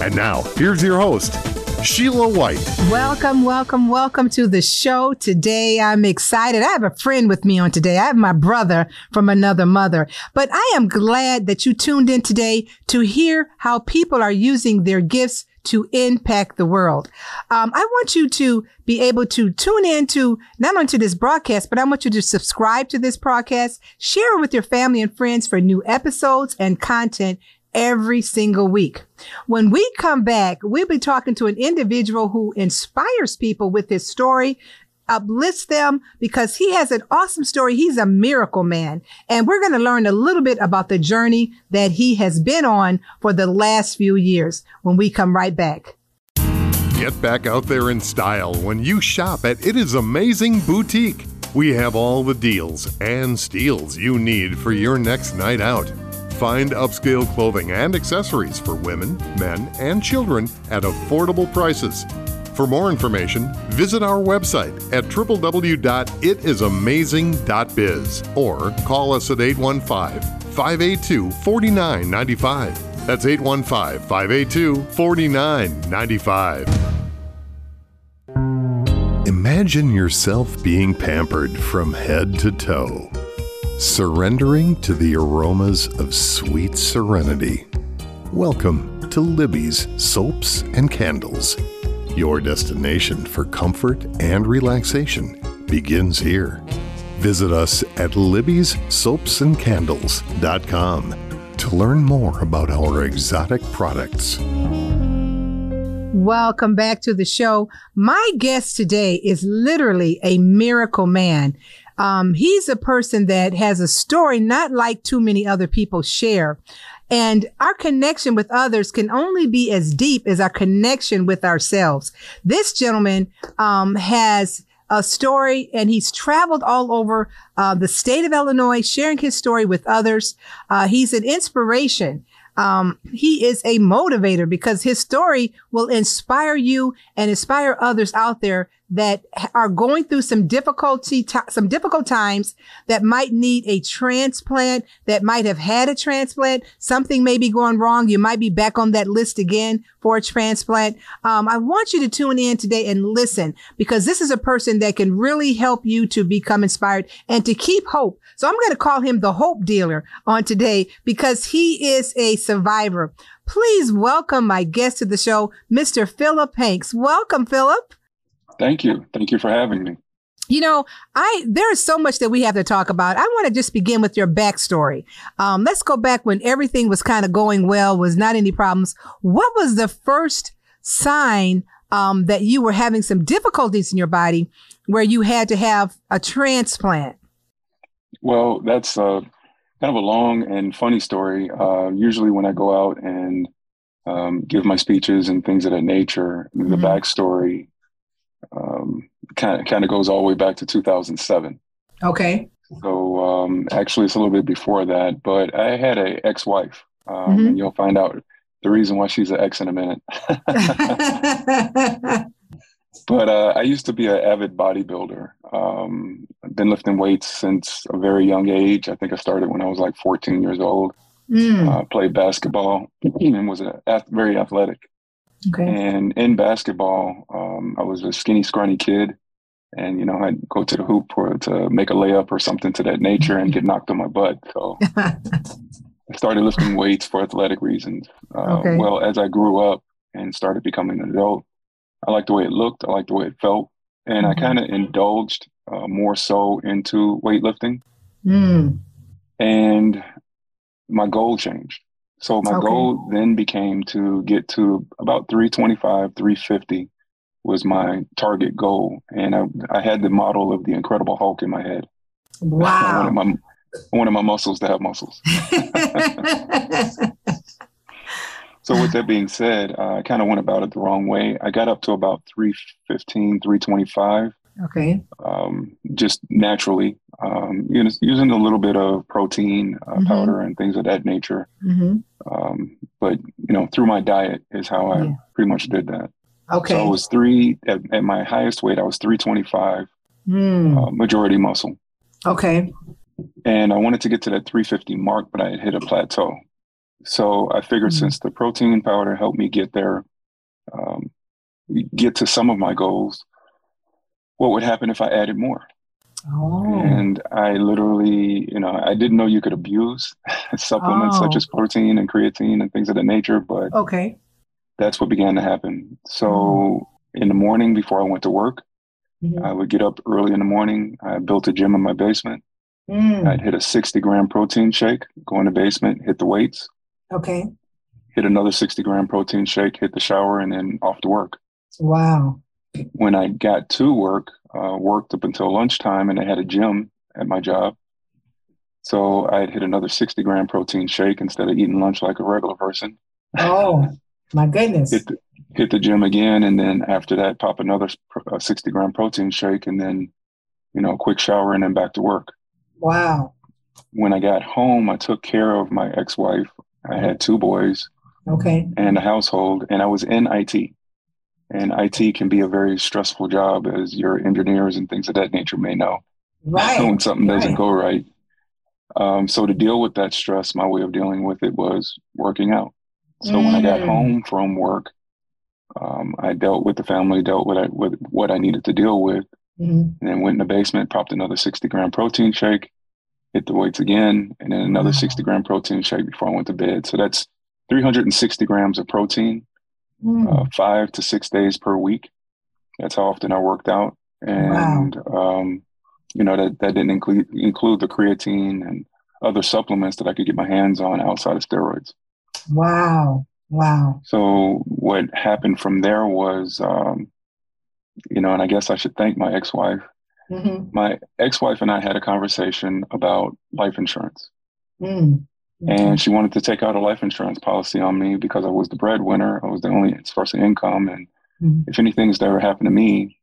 And now, here's your host, Sheila White. Welcome, welcome, welcome to the show. Today I'm excited. I have a friend with me on today. I have my brother from another mother. But I am glad that you tuned in today to hear how people are using their gifts to impact the world. Um, I want you to be able to tune in to not only to this broadcast, but I want you to subscribe to this broadcast, share it with your family and friends for new episodes and content every single week. When we come back, we'll be talking to an individual who inspires people with his story, uplifts them because he has an awesome story. He's a miracle man. And we're going to learn a little bit about the journey that he has been on for the last few years when we come right back. Get back out there in style when you shop at It Is Amazing Boutique. We have all the deals and steals you need for your next night out. Find upscale clothing and accessories for women, men, and children at affordable prices. For more information, visit our website at www.itisamazing.biz or call us at 815 582 4995. That's 815 582 4995. Imagine yourself being pampered from head to toe, surrendering to the aromas of sweet serenity. Welcome to Libby's Soaps and Candles. Your destination for comfort and relaxation begins here. Visit us at libby'ssoapsandcandles.com to learn more about our exotic products. Welcome back to the show. My guest today is literally a miracle man. Um, he's a person that has a story not like too many other people share. And our connection with others can only be as deep as our connection with ourselves. This gentleman um, has a story and he's traveled all over uh, the state of Illinois, sharing his story with others. Uh, he's an inspiration. Um, he is a motivator because his story will inspire you and inspire others out there that are going through some difficulty, t- some difficult times that might need a transplant, that might have had a transplant. Something may be going wrong. You might be back on that list again for a transplant. Um, I want you to tune in today and listen because this is a person that can really help you to become inspired and to keep hope. So I'm going to call him the hope dealer on today because he is a survivor. Please welcome my guest to the show, Mr. Philip Hanks. Welcome, Philip. Thank you. Thank you for having me. You know, I there is so much that we have to talk about. I want to just begin with your backstory. Um, let's go back when everything was kind of going well, was not any problems. What was the first sign um, that you were having some difficulties in your body where you had to have a transplant? Well, that's uh, kind of a long and funny story. Uh, usually, when I go out and um, give my speeches and things of that nature, mm-hmm. the backstory um, kind of kind of goes all the way back to 2007. Okay. So um, actually, it's a little bit before that. But I had a ex-wife, um, mm-hmm. and you'll find out the reason why she's an ex in a minute. but uh, I used to be an avid bodybuilder. Um, I've been lifting weights since a very young age. I think I started when I was like 14 years old. Mm. Uh, played basketball and was a, very athletic. Okay. And in basketball, um, I was a skinny, scrawny kid, and you know I'd go to the hoop for to make a layup or something to that nature and get knocked on my butt. So I started lifting weights for athletic reasons. Uh, okay. Well, as I grew up and started becoming an adult, I liked the way it looked. I liked the way it felt, and mm-hmm. I kind of indulged uh, more so into weightlifting. Mm. And my goal changed. So my okay. goal then became to get to about 325, 350 was my target goal. And I, I had the model of the Incredible Hulk in my head. Wow. I wanted my, I wanted my muscles to have muscles. so with that being said, uh, I kind of went about it the wrong way. I got up to about 315, 325. Okay. Um, just naturally, um, you know, using a little bit of protein uh, mm-hmm. powder and things of that nature. Mm-hmm. Um, but you know, through my diet is how I yeah. pretty much did that. Okay. So I was three at, at my highest weight. I was 325, mm. uh, majority muscle. Okay. And I wanted to get to that 350 mark, but I had hit a plateau. So I figured mm. since the protein powder helped me get there, um, get to some of my goals, what would happen if I added more? Oh. And I literally, you know, I didn't know you could abuse supplements oh. such as protein and creatine and things of that nature, but okay, that's what began to happen. So in the morning before I went to work, mm-hmm. I would get up early in the morning. I built a gym in my basement. Mm. I'd hit a 60 gram protein shake, go in the basement, hit the weights. Okay. Hit another 60 gram protein shake, hit the shower, and then off to work. Wow. When I got to work, uh, worked up until lunchtime, and I had a gym at my job. So I had hit another 60 gram protein shake instead of eating lunch like a regular person. Oh, my goodness. hit, the, hit the gym again. And then after that, pop another uh, 60 gram protein shake and then, you know, quick shower and then back to work. Wow. When I got home, I took care of my ex wife. I had two boys. Okay. And a household, and I was in IT. And IT can be a very stressful job, as your engineers and things of that nature may know. Right. when something doesn't right. go right. Um, so to deal with that stress, my way of dealing with it was working out. So mm. when I got mm. home from work, um, I dealt with the family, dealt with, with what I needed to deal with, mm-hmm. and then went in the basement, popped another 60 gram protein shake, hit the weights again, and then another wow. 60 gram protein shake before I went to bed. So that's 360 grams of protein, mm. uh, five to six days per week. That's how often I worked out. And, wow. um, you know, that, that didn't include, include the creatine and other supplements that I could get my hands on outside of steroids. Wow. Wow. So what happened from there was, um, you know, and I guess I should thank my ex-wife. Mm-hmm. My ex-wife and I had a conversation about life insurance. Mm. And she wanted to take out a life insurance policy on me because I was the breadwinner. I was the only source of income. And mm-hmm. if anything's to ever happen to me,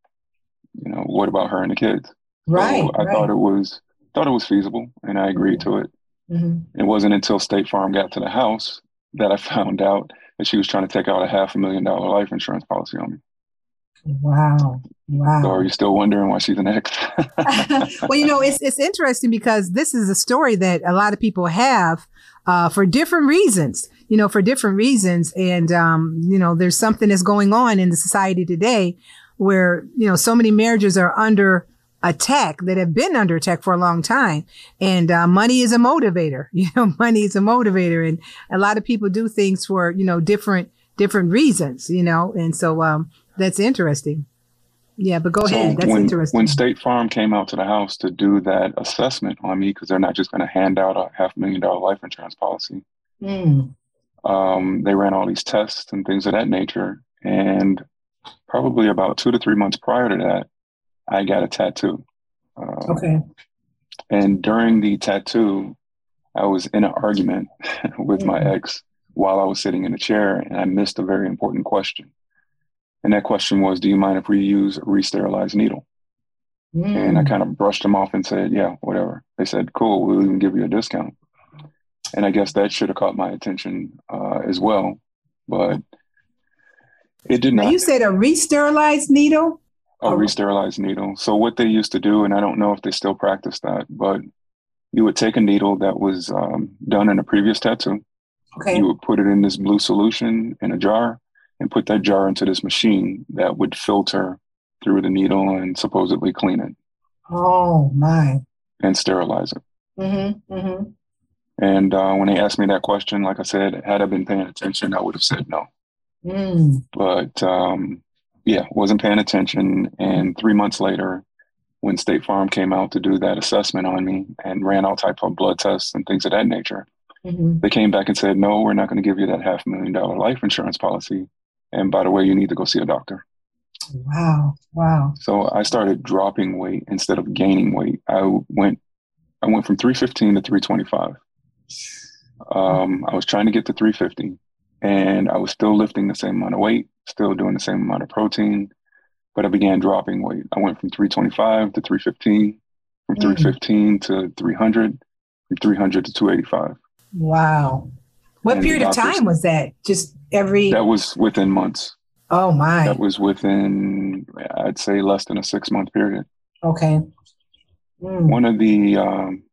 you know, what about her and the kids? Right. So I right. thought it was thought it was feasible and I agreed mm-hmm. to it. Mm-hmm. It wasn't until State Farm got to the house that I found out that she was trying to take out a half a million dollar life insurance policy on me. Wow. Wow. So are you still wondering why she's an ex? well, you know, it's it's interesting because this is a story that a lot of people have uh, for different reasons. You know, for different reasons, and um, you know, there's something that's going on in the society today where you know so many marriages are under attack that have been under attack for a long time. And uh, money is a motivator. You know, money is a motivator, and a lot of people do things for you know different different reasons. You know, and so um, that's interesting. Yeah, but go so ahead. That's when, interesting. When State Farm came out to the house to do that assessment on me, because they're not just going to hand out a half million dollar life insurance policy, mm. um, they ran all these tests and things of that nature. And probably about two to three months prior to that, I got a tattoo. Um, okay. And during the tattoo, I was in an argument with mm. my ex while I was sitting in a chair, and I missed a very important question. And that question was, do you mind if we use a re-sterilized needle? Mm. And I kind of brushed them off and said, yeah, whatever. They said, cool, we'll even give you a discount. And I guess that should have caught my attention uh, as well. But it did not. You said a re-sterilized needle? A re-sterilized needle. So what they used to do, and I don't know if they still practice that, but you would take a needle that was um, done in a previous tattoo. Okay. You would put it in this blue solution in a jar and put that jar into this machine that would filter through the needle and supposedly clean it. Oh my! And sterilize it. Mm-hmm, mm-hmm. And uh, when they asked me that question, like I said, had I been paying attention, I would have said no. Mm. But um, yeah, wasn't paying attention. And three months later, when State Farm came out to do that assessment on me and ran all type of blood tests and things of that nature, mm-hmm. they came back and said, "No, we're not going to give you that half million dollar life insurance policy. And by the way, you need to go see a doctor. Wow. Wow. So I started dropping weight instead of gaining weight. I went I went from 315 to 325. Um, I was trying to get to 350. and I was still lifting the same amount of weight, still doing the same amount of protein, but I began dropping weight. I went from 325 to 315, from mm. 315 to 300, from 300 to 285. Wow. What period of time was that? Just every. That was within months. Oh my. That was within, I'd say, less than a six month period. Okay. Mm. One of the um,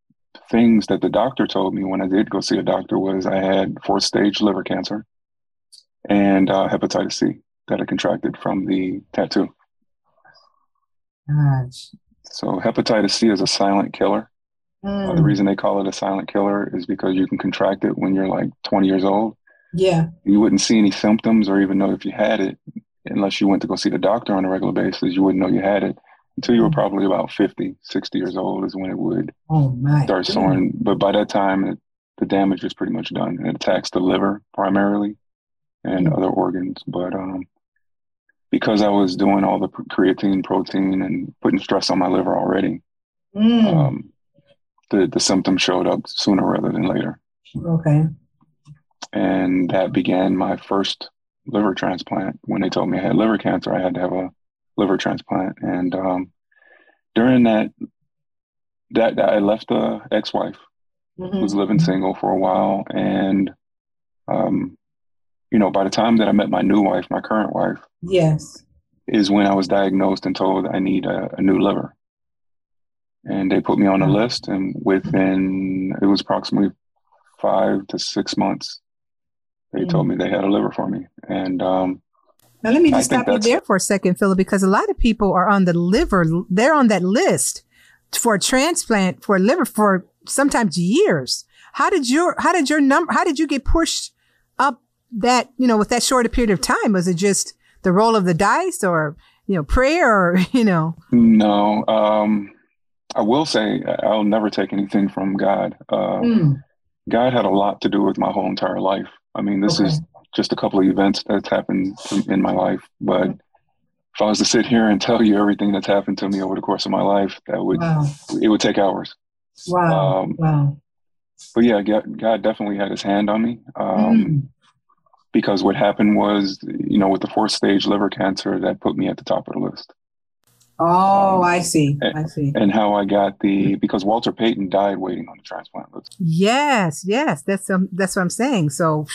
things that the doctor told me when I did go see a doctor was I had fourth stage liver cancer and uh, hepatitis C that I contracted from the tattoo. Gosh. So hepatitis C is a silent killer. Mm. Uh, the reason they call it a silent killer is because you can contract it when you're like 20 years old. Yeah. You wouldn't see any symptoms or even know if you had it unless you went to go see the doctor on a regular basis. You wouldn't know you had it until you were hmm. probably about 50, 60 years old is when it would oh start soaring. But by that time, it, the damage is pretty much done. It attacks the liver primarily and mm. other organs. But um, because I was doing all the creatine, protein, and putting stress on my liver already, mm. um, the the symptoms showed up sooner rather than later. Okay. And that began my first liver transplant. When they told me I had liver cancer, I had to have a liver transplant. And um, during that, that, that I left a ex-wife, mm-hmm. was living single for a while, and um, you know, by the time that I met my new wife, my current wife, yes, is when I was diagnosed and told I need a, a new liver. And they put me on a list, and within it was approximately five to six months, they mm-hmm. told me they had a liver for me. And um, now let me just stop you there for a second, Philip, because a lot of people are on the liver; they're on that list for a transplant for a liver for sometimes years. How did your how did your number how did you get pushed up that, you know, with that short period of time? Was it just the roll of the dice or, you know, prayer or, you know? No. Um, I will say I'll never take anything from God. Uh, mm. God had a lot to do with my whole entire life. I mean, this okay. is just a couple of events that's happened in my life, but if I was to sit here and tell you everything that's happened to me over the course of my life, that would wow. it would take hours. Wow. Um, wow. But yeah, God, God, definitely had his hand on me. Um, mm because what happened was, you know, with the fourth stage liver cancer, that put me at the top of the list. Oh, um, I see. And, I see. And how I got the because Walter Payton died waiting on the transplant list. Yes, yes, that's um, that's what I'm saying. So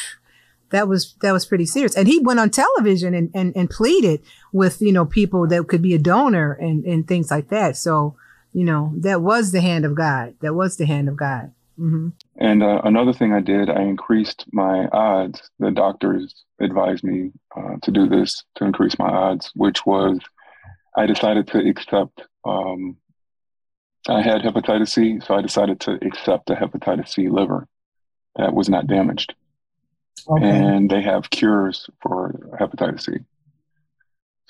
that was that was pretty serious. And he went on television and, and, and pleaded with you know people that could be a donor and and things like that. So you know that was the hand of God. That was the hand of God. Mm-hmm. And uh, another thing I did, I increased my odds. The doctors advised me uh, to do this to increase my odds, which was I decided to accept. Um, I had hepatitis C, so I decided to accept a hepatitis C liver that was not damaged. Okay. And they have cures for hepatitis C.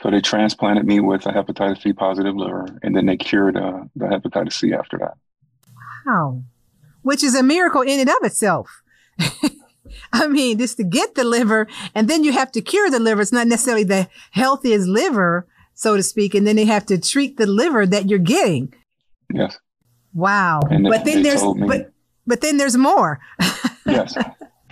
So they transplanted me with a hepatitis C positive liver, and then they cured uh, the hepatitis C after that. Wow which is a miracle in and of itself. I mean, just to get the liver and then you have to cure the liver. It's not necessarily the healthiest liver, so to speak. And then they have to treat the liver that you're getting. Yes. Wow. And but they, then there's, me, but, but then there's more. yes.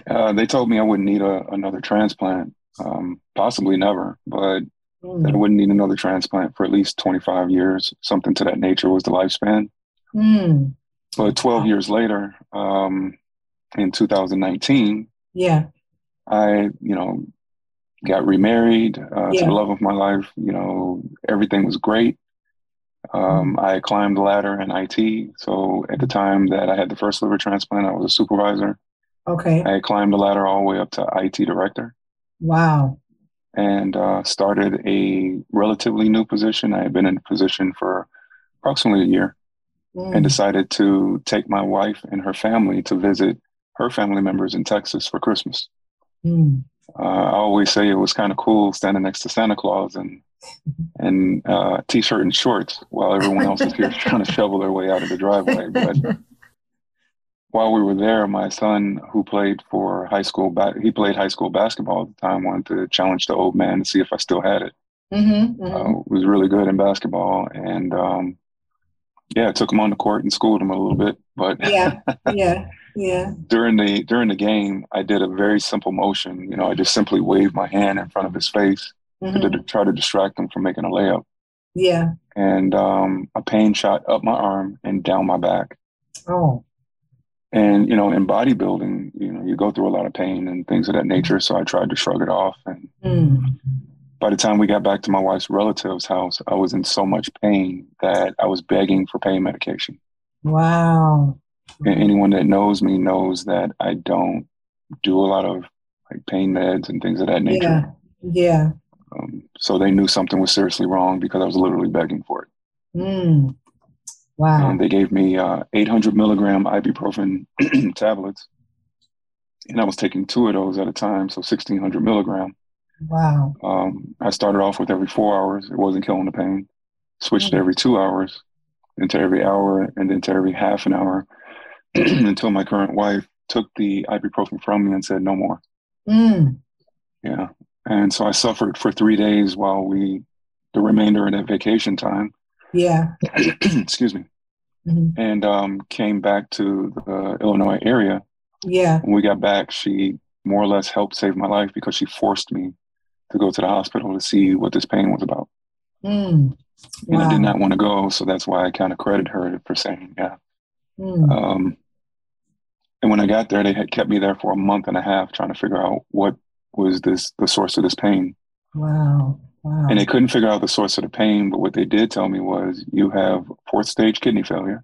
Uh, they told me I wouldn't need a, another transplant, um, possibly never, but mm. that I wouldn't need another transplant for at least 25 years. Something to that nature was the lifespan. Mm. But 12 years later, um, in 2019, yeah, I, you know, got remarried uh, yeah. to the love of my life. You know, everything was great. Um, mm-hmm. I climbed the ladder in IT. So at the time that I had the first liver transplant, I was a supervisor. Okay. I climbed the ladder all the way up to IT director. Wow. And uh, started a relatively new position. I had been in position for approximately a year mm. and decided to take my wife and her family to visit her family members in Texas for Christmas. Mm. Uh, I always say it was kind of cool standing next to Santa Claus and and uh, t-shirt and shorts while everyone else is here trying to shovel their way out of the driveway. But while we were there, my son, who played for high school, ba- he played high school basketball at the time, wanted to challenge the old man to see if I still had it. Mm-hmm, mm-hmm. Uh, was really good in basketball, and um, yeah, I took him on the court and schooled him a little bit, but yeah, yeah, Yeah. During the during the game, I did a very simple motion. You know, I just simply waved my hand in front of his face Mhm. to, to try to distract him from making a layup. Yeah. And um, a pain shot up my arm and down my back. Oh. And you know, in bodybuilding, you know, you go through a lot of pain and things of that nature. So I tried to shrug it off. And Mm. by the time we got back to my wife's relative's house, I was in so much pain that I was begging for pain medication. Wow. Anyone that knows me knows that I don't do a lot of like pain meds and things of that nature. Yeah. Yeah. Um, so they knew something was seriously wrong because I was literally begging for it. Mm. Wow. And they gave me uh, 800 milligram ibuprofen tablets. And I was taking two of those at a time, so 1600 milligram. Wow. Um, I started off with every four hours. It wasn't killing the pain. Switched to Mm. every two hours, then to every hour, and then to every half an hour until my current wife took the ibuprofen from me and said, no more. Mm. Yeah. And so I suffered for three days while we, the remainder of that vacation time, Yeah. excuse me, Mhm. and um, came back to the Illinois area. Yeah. When we got back, she more or less helped save my life because she forced me to go to the hospital to see what this pain was about. Mm. And I did not want to go, so that's why I kind of credit her for saying, yeah. Mm. Um, and when I got there, they had kept me there for a month and a half trying to figure out what was this the source of this pain. Wow. Wow. And they couldn't figure out the source of the pain, but what they did tell me was you have fourth stage kidney failure.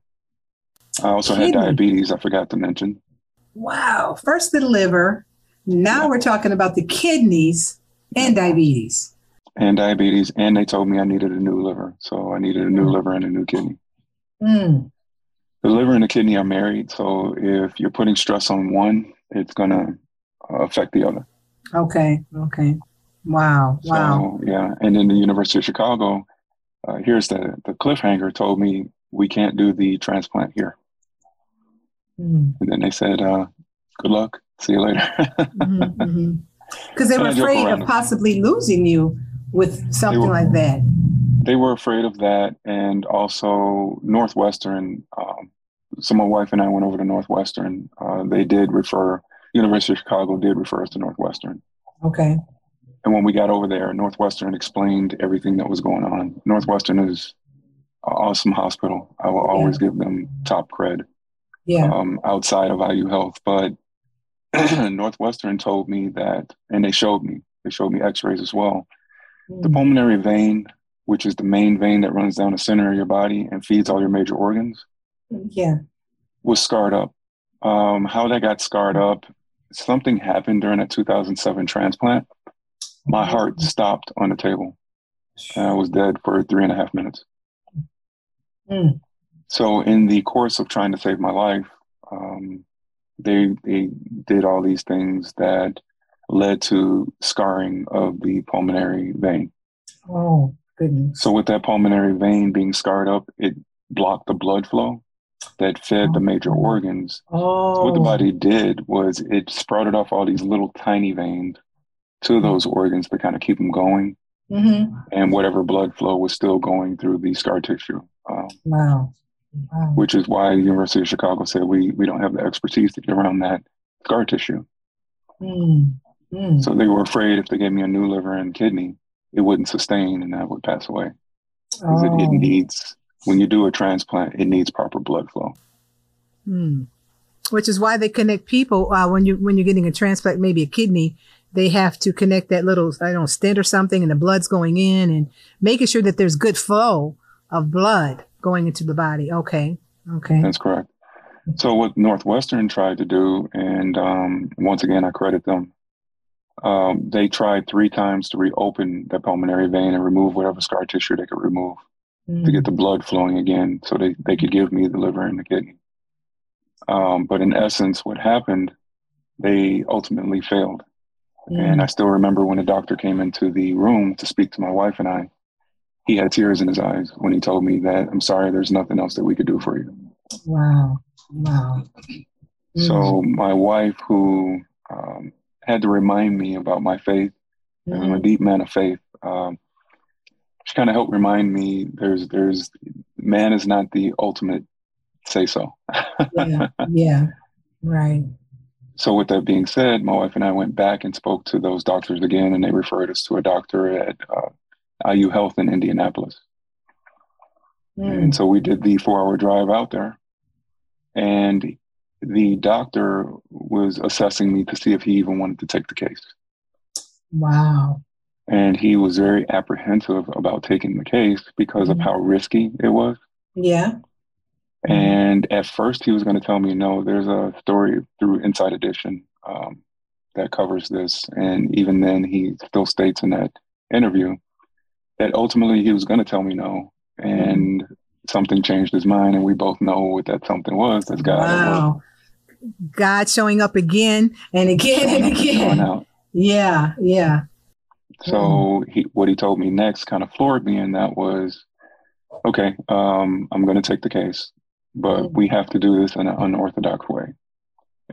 I also had diabetes, I forgot to mention. Wow. First the liver. Now we're talking about the kidneys and diabetes. And diabetes, and they told me I needed a new liver. So I needed a new Mm. liver and a new kidney. Mm. The liver and the kidney are married, so if you're putting stress on one, it's gonna uh, affect the other. Okay. Okay. Wow. Wow. So yeah, and then the University of Chicago, uh, here's the the cliffhanger. Told me we can't do the transplant here, Mm. and then they said, uh, "Good luck, see you later." Mm-hmm. Because they were And I joke afraid of possibly losing you with something were. like that. They were afraid of that, and also Northwestern. Um, so my wife and I went over to Northwestern. Uh, they did refer. University of Chicago did refer us to Northwestern. Okay. And when we got over there, Northwestern explained everything that was going on. Northwestern is an awesome hospital. I will always give them top cred Yeah. um, outside of IU Health. But Northwestern told me that, and they showed me, they showed me x rays as well. The Mm. pulmonary vein, which is the main vein that runs down the center of your body and feeds all your major organs, Yeah. was scarred up. Um, how that got scarred up, something happened during a 2007 transplant. My heart stopped on the table. and I was dead for three and a half minutes. Mm. So, in the course of trying to save my life, um, they they did all these things that led to scarring of the pulmonary vein. Oh, goodness. So, with that pulmonary vein being scarred up, it blocked the blood flow that fed the major organs. Oh. So what the body did was it sprouted off all these little tiny veins to those organs to kind of keep them going, Mm-hmm. and whatever blood flow was still going through the scar tissue. Um, Wow. Wow. which is why the University of Chicago said we we don't have the expertise to get around that scar tissue. Mm. Mm. So they were afraid if they gave me a new liver and kidney, it wouldn't sustain and that would pass away. 'Cause it, it Oh. needs when you do a transplant, it needs proper blood flow. Hmm. Which is why they connect people uh, when you when you're getting a transplant, maybe a kidney. They have to connect that little I don't know stent or something, and the blood's going in and making sure that there's good flow of blood going into the body. Okay, okay, That's correct. So what Northwestern tried to do, and um, once again I credit them. Um, they tried three times to reopen the pulmonary vein and remove whatever scar tissue they could remove. to get the blood flowing again so they, they could give me the liver and the kidney. Um, but in essence, what happened, they ultimately failed. And I still remember when the doctor came into the room to speak to my wife and I, he had tears in his eyes when he told me that, I'm sorry, there's nothing else that we could do for you. wow, wow. So my wife, who um, had to remind me about my faith, and I'm a Mhm. deep man of faith, um, she kind of helped remind me there's, there's, man is not the ultimate say so. yeah, yeah, Right. So, with that being said, my wife and I went back and spoke to those doctors again, and they referred us to a doctor at uh, IU Health in Indianapolis. Mm. And so we did the four hour drive out there. And the doctor was assessing me to see if he even wanted to take the case. Wow. And he was very apprehensive about taking the case because mm-hmm. of how risky it was. Yeah. And at first, he was going to tell me, no, there's a story through Inside Edition um, that covers this. And even then, he still states in that interview that ultimately he was going to tell me no. And mm-hmm. something changed his mind. And we both know what that something was. That's God. Wow. God showing up again and again and again. Yeah, yeah. So he, what he told me next kind of floored me, and that was, okay, um, I'm going to take the case, but mm-hmm. we have to do this in an unorthodox way,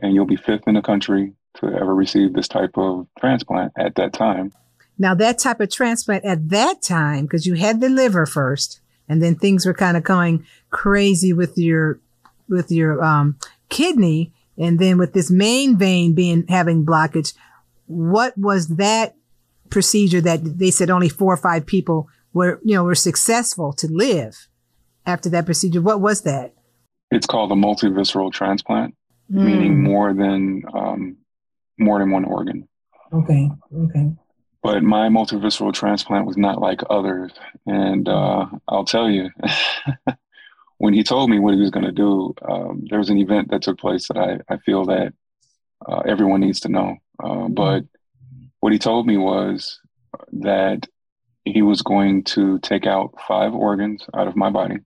and you'll be fifth in the country to ever receive this type of transplant at that time. Now, that type of transplant at that time, because you had the liver first, and then things were kind of going crazy with your with your um, kidney, and then with this main vein being having blockage. What was that procedure that they said only four or five people were, you know, were successful to live after that procedure. What was that? It's called a multivisceral transplant, mm. meaning more than um, more than one organ. Okay. Okay. But my multivisceral transplant was not like others, and uh, I'll tell you, when he told me what he was going to do, um, there was an event that took place that I, I feel that uh, everyone needs to know. Uh, but what he told me was that he was going to take out five organs out of my body,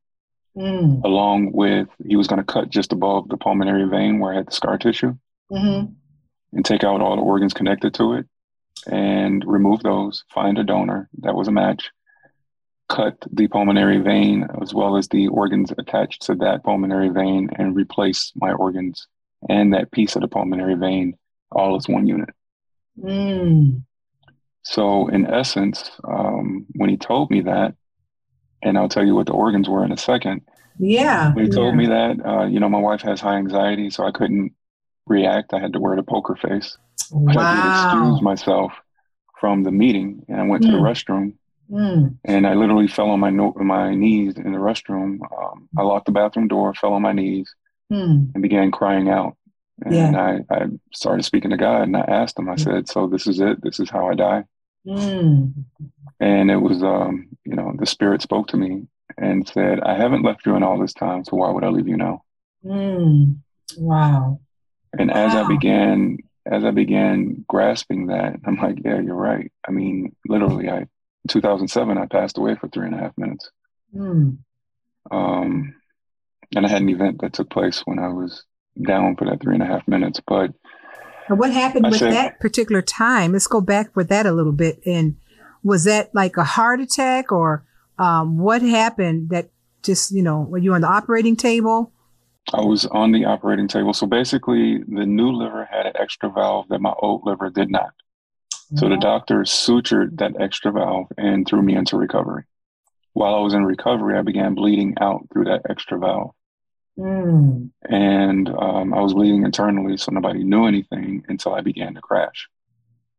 mm. along with he was going to cut just above the pulmonary vein where I had the scar tissue, mm-hmm. and take out all the organs connected to it, and remove those. Find a donor that was a match. Cut the pulmonary vein as well as the organs attached to that pulmonary vein, and replace my organs and that piece of the pulmonary vein all as one unit. Mm. So, in essence, um, when he told me that, and I'll tell you what the organs were in a second. Yeah. When he yeah. told me that, uh, you know, my wife has high anxiety, so I couldn't react. I had to wear the poker face. Wow. I had to excuse myself from the meeting, and I went mm. to the hmm. restroom. Mm. And I literally fell on my no- my knees in the restroom. Um, I locked the bathroom door, fell on my knees, mm. and began crying out. And yeah. I, I started speaking to God and I asked him, I mm. said, So this is it? This is how I die? Mm. And it was, um, you know, the Spirit spoke to me and said, I haven't left you in all this time, so why would I leave you now? Mm. Wow. And wow. as I began, as I began grasping that, I'm like, yeah, you're right. I mean, literally, I, 2007, I passed away for three and a half minutes. Mm. Um, and I had an event that took place when I was down for that three and a half minutes. But what happened I with said, that particular time? Let's go back for that a little bit. And was that like a heart attack or um, what happened that just, you know, were you on the operating table? I was on the operating table. So basically, the new liver had an extra valve that my old liver did not. So the doctor sutured that extra valve and threw me into recovery. While I was in recovery, I began bleeding out through that extra valve. Mm. And um, I was bleeding internally, so nobody knew anything until I began to crash.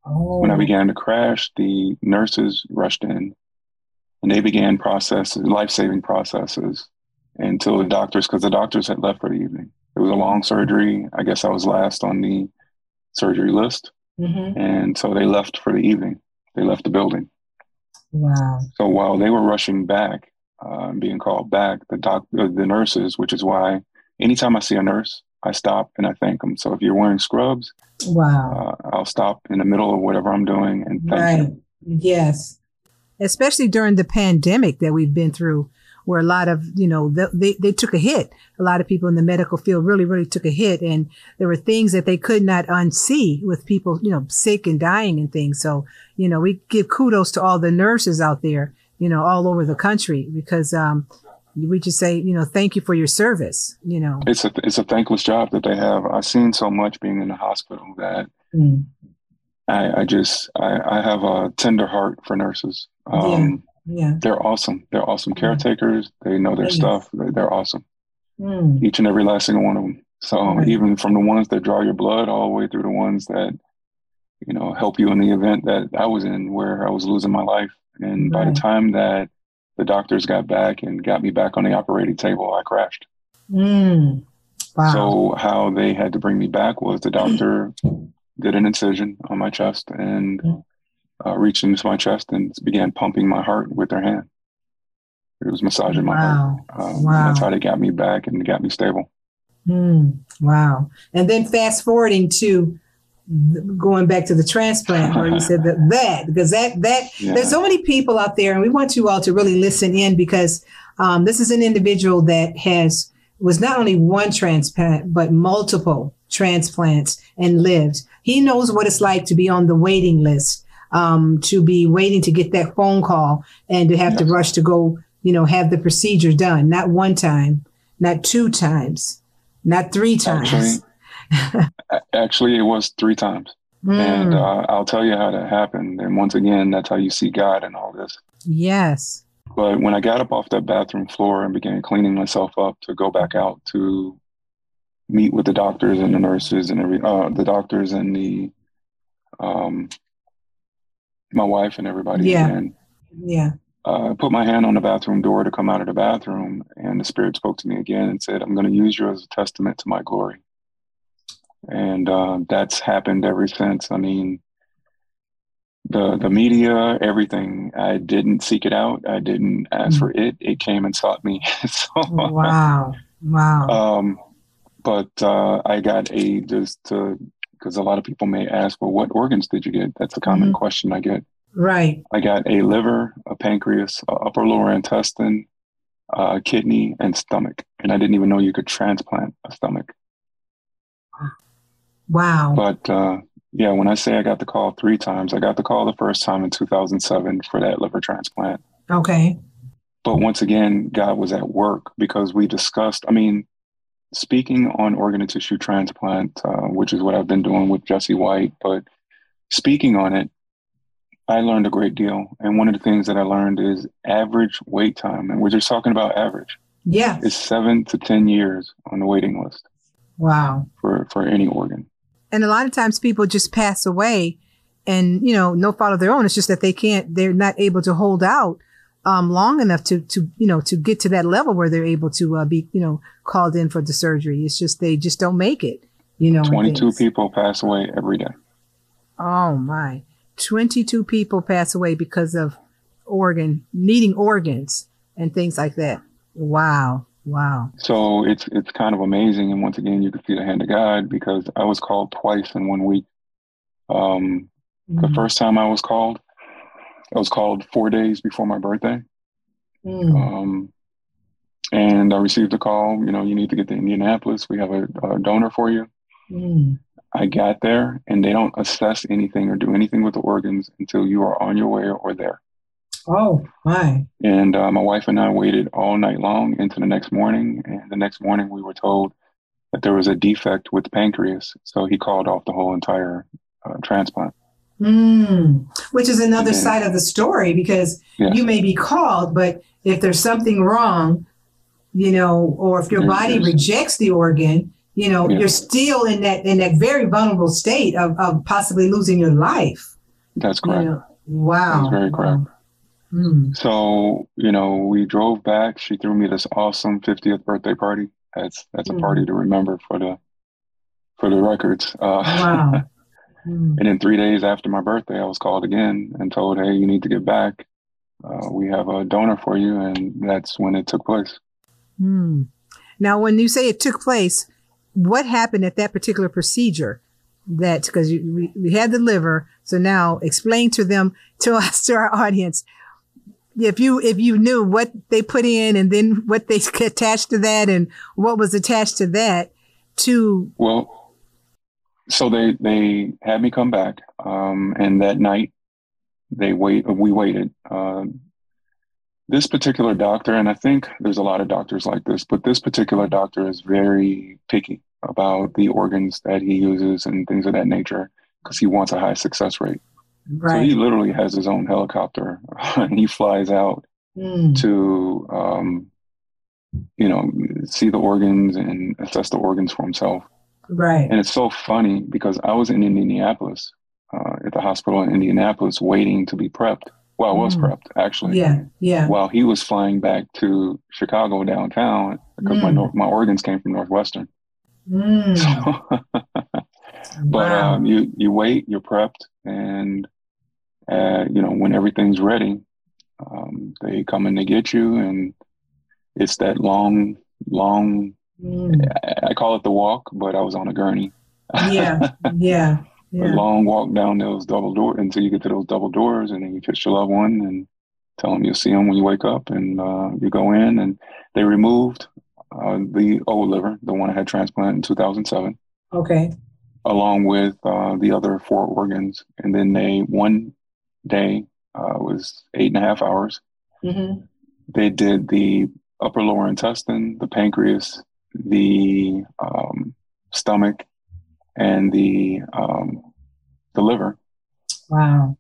Oh. When I oh. began to crash, the nurses rushed in and they began processes, life saving processes until the doctors, because the doctors had left for the evening. It was a long surgery. I guess I was last on the surgery list. Mm-hmm. And so they left for the evening. They left the building. Wow. So while they were rushing back, uh, being called back, the doc, the nurses, which is why anytime I see a nurse, I stop and I thank them. So if you're wearing scrubs, wow, uh, I'll stop in the middle of whatever I'm doing and thank right. you. Yes, especially during the pandemic that we've been through, where a lot of you know they they took a hit. A lot of people in the medical field really really took a hit, and there were things that they could not unsee with people you know sick and dying and things. So you know we give kudos to all the nurses out there you know, all over the country because um, we just say, you know, thank you for your service. You know, it's a it's a thankless job that they have. I've seen so much being in the hospital that mm. I, I, just I, I, have a tender heart for nurses. Um, yeah. they're awesome. They're awesome caretakers. They know their stuff. They're, they're awesome. Mm. Each and every last single one of them. So right. even from the ones that draw your blood all the way through the ones that, you know, help you in the event that I was in where I was losing my life. And right. by the time that the doctors got back and got me back on the operating table, I crashed. Mm. Wow. So how they had to bring me back was the doctor did an incision on my chest and uh, reached into my chest and began pumping my heart with their hand. It was massaging my wow. heart. Um, wow. That's how they got me back and got me stable. Mm. Wow. And then fast forwarding to going back to the transplant where you said that that because that that yeah. there's so many people out there and we want you all to really listen in because um, this is an individual that has was not only one transplant but multiple transplants and lived he knows what it's like to be on the waiting list um, to be waiting to get that phone call and to have yes. to rush to go you know have the procedure done not one time not two times not three times Actually, Actually, it was three times. Mm. And uh, I'll tell you how that happened. And once again, that's how you see God in all this. Yes. But when I got up off that bathroom floor and began cleaning myself up to go back out to meet with the doctors and the nurses and every uh, the doctors and the um my wife and everybody yeah yeah uh, I put my hand on the bathroom door to come out of the bathroom, and the Spirit spoke to me again and said, I'm going to use you as a testament to my glory. And uh, that's happened ever since. I mean, the the media, everything. I didn't seek it out. I didn't ask mm for it. It came and sought me. so, wow, wow. Um, but uh, I got a just because a lot of people may ask, well, what organs did you get? That's a common mm-hmm. question I get. Right. I got a liver, a pancreas, a upper lower intestine, a kidney, and stomach. And I didn't even know you could transplant a stomach. Wow. But uh, yeah, when I say I got the call three times, I got the call the first time in 2007 for that liver transplant. Okay. But once again, God was at work because we discussed, I mean, speaking on organ and tissue transplant, uh, which is what I've been doing with Jesse White, but speaking on it, I learned a great deal. And one of the things that I learned is average wait time. And we're just talking about average. Yeah. Is seven to 10 years on the waiting list. Wow. For, for any organ. And a lot of times people just pass away and, you know, no fault of their own. It's just that they can't, they're not able to hold out um, long enough to, to, you know, to get to that level where they're able to uh, be, you know, called in for the surgery. It's just, they just don't make it, you know. 22 people pass away every day. Oh my. 22 people pass away because of organ needing organs and things like that. Wow. Wow. So it's it's kind of amazing and once again you can see the hand of God because I was called twice in one week. Um mm-hmm. the first time I was called I was called 4 days before my birthday. Mm. Um and I received a call, you know, you need to get to Indianapolis. We have a, a donor for you. Mm. I got there and they don't assess anything or do anything with the organs until you are on your way or there. Oh, my. And uh, my wife and I waited all night long into the next morning. And the next morning we were told that there was a defect with the pancreas. So he called off the whole entire uh, transplant. Mm, which is another side of the story because yes. you may be called, but if there's something wrong, you know, or if your body rejects the organ, you know, yeah. you're still in that in that very vulnerable state of, of possibly losing your life. That's correct. You know? Wow. That's very correct. Mm. So, you know, we drove back. She threw me this awesome 50th birthday party. That's that's mm. a party to remember for the for the records. Uh, wow. mm. And then three days after my birthday, I was called again and told, "Hey, you need to get back. Uh, we have a donor for you." And that's when it took place. Hmm. Now, when you say it took place, what happened at that particular procedure that because we, we had the liver so now explain to them to us to our audience if you if you knew what they put in and then what they attached to that and what was attached to that to well so they they had me come back um, and that night they wait we waited um, this particular doctor and i think there's a lot of doctors like this but this particular doctor is very picky about the organs that he uses and things of that nature because he wants a high success rate. Right. So he literally has his own helicopter and he flies out mm. to um, you know, see the organs and assess the organs for himself. Right. And it's so funny because I was in Indianapolis, uh, at the hospital in Indianapolis, waiting to be prepped. Well, I was mm. prepped actually. Yeah, yeah. While he was flying back to Chicago downtown because mm. my my organs came from Northwestern. Mm. So, but wow. um, you you wait, you're prepped, and uh, you know when everything's ready, um, they come in to get you, and it's that long, long. Mm. I, call it the walk, but I was on a gurney. Yeah, yeah. Yeah. A long walk down those double doors until you get to those double doors, and then you kiss your loved one and tell them you'll see them when you wake up, and uh, you go in, and they removed uh, the old liver, the one I had transplanted in 2007. Okay. Along with uh, the other four organs, and then they one day uh, was eight and a half hours. Mm-hmm. They did the upper lower intestine, the pancreas, the um, stomach, and the um, the liver. Wow.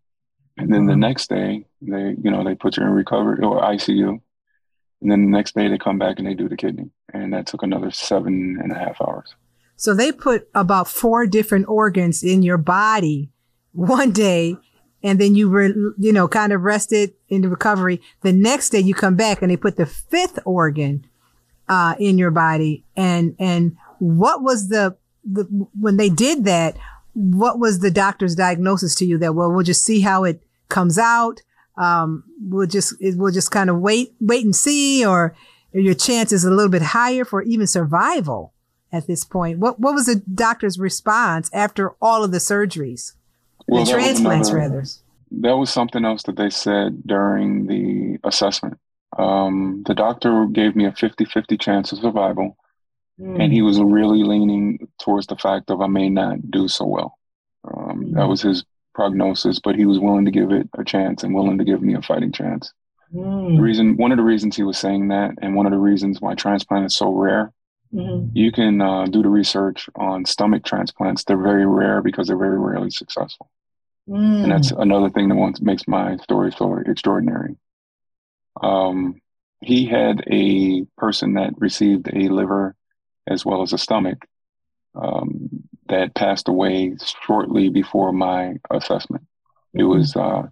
And then the next day, they you know they put you in recovery or ICU, and then the next day they come back and they do the kidney, and that took another seven and a half hours. So they put about four different organs in your body one day, and then you were you know kind of rested in the recovery. The next day you come back and they put the fifth organ uh, in your body, and and what was the the, when they did that, what was the doctor's diagnosis to you that, well, we'll just see how it comes out. Um, we'll just, we'll just kind of wait, wait and see, or your chance is a little bit higher for even survival at this point. What, what was the doctor's response after all of the surgeries? Well, the transplants, another, rather. That was something else that they said during the assessment. Um, the doctor gave me a 50 50 chance of survival. Mm. And he was really leaning towards the fact of I may not do so well. Um. That was his prognosis, but he was willing to give it a chance and willing to give me a fighting chance. Mm. The reason, one of the reasons he was saying that, and one of the reasons why transplant is so rare, mm-hmm. you can uh, do the research on stomach transplants. They're very rare because they're very rarely successful. Mm. And that's another thing that makes my story so extraordinary. Um, he had a person that received a liver as well as a stomach um, that passed away shortly before my assessment. It mm-hmm. was, uh,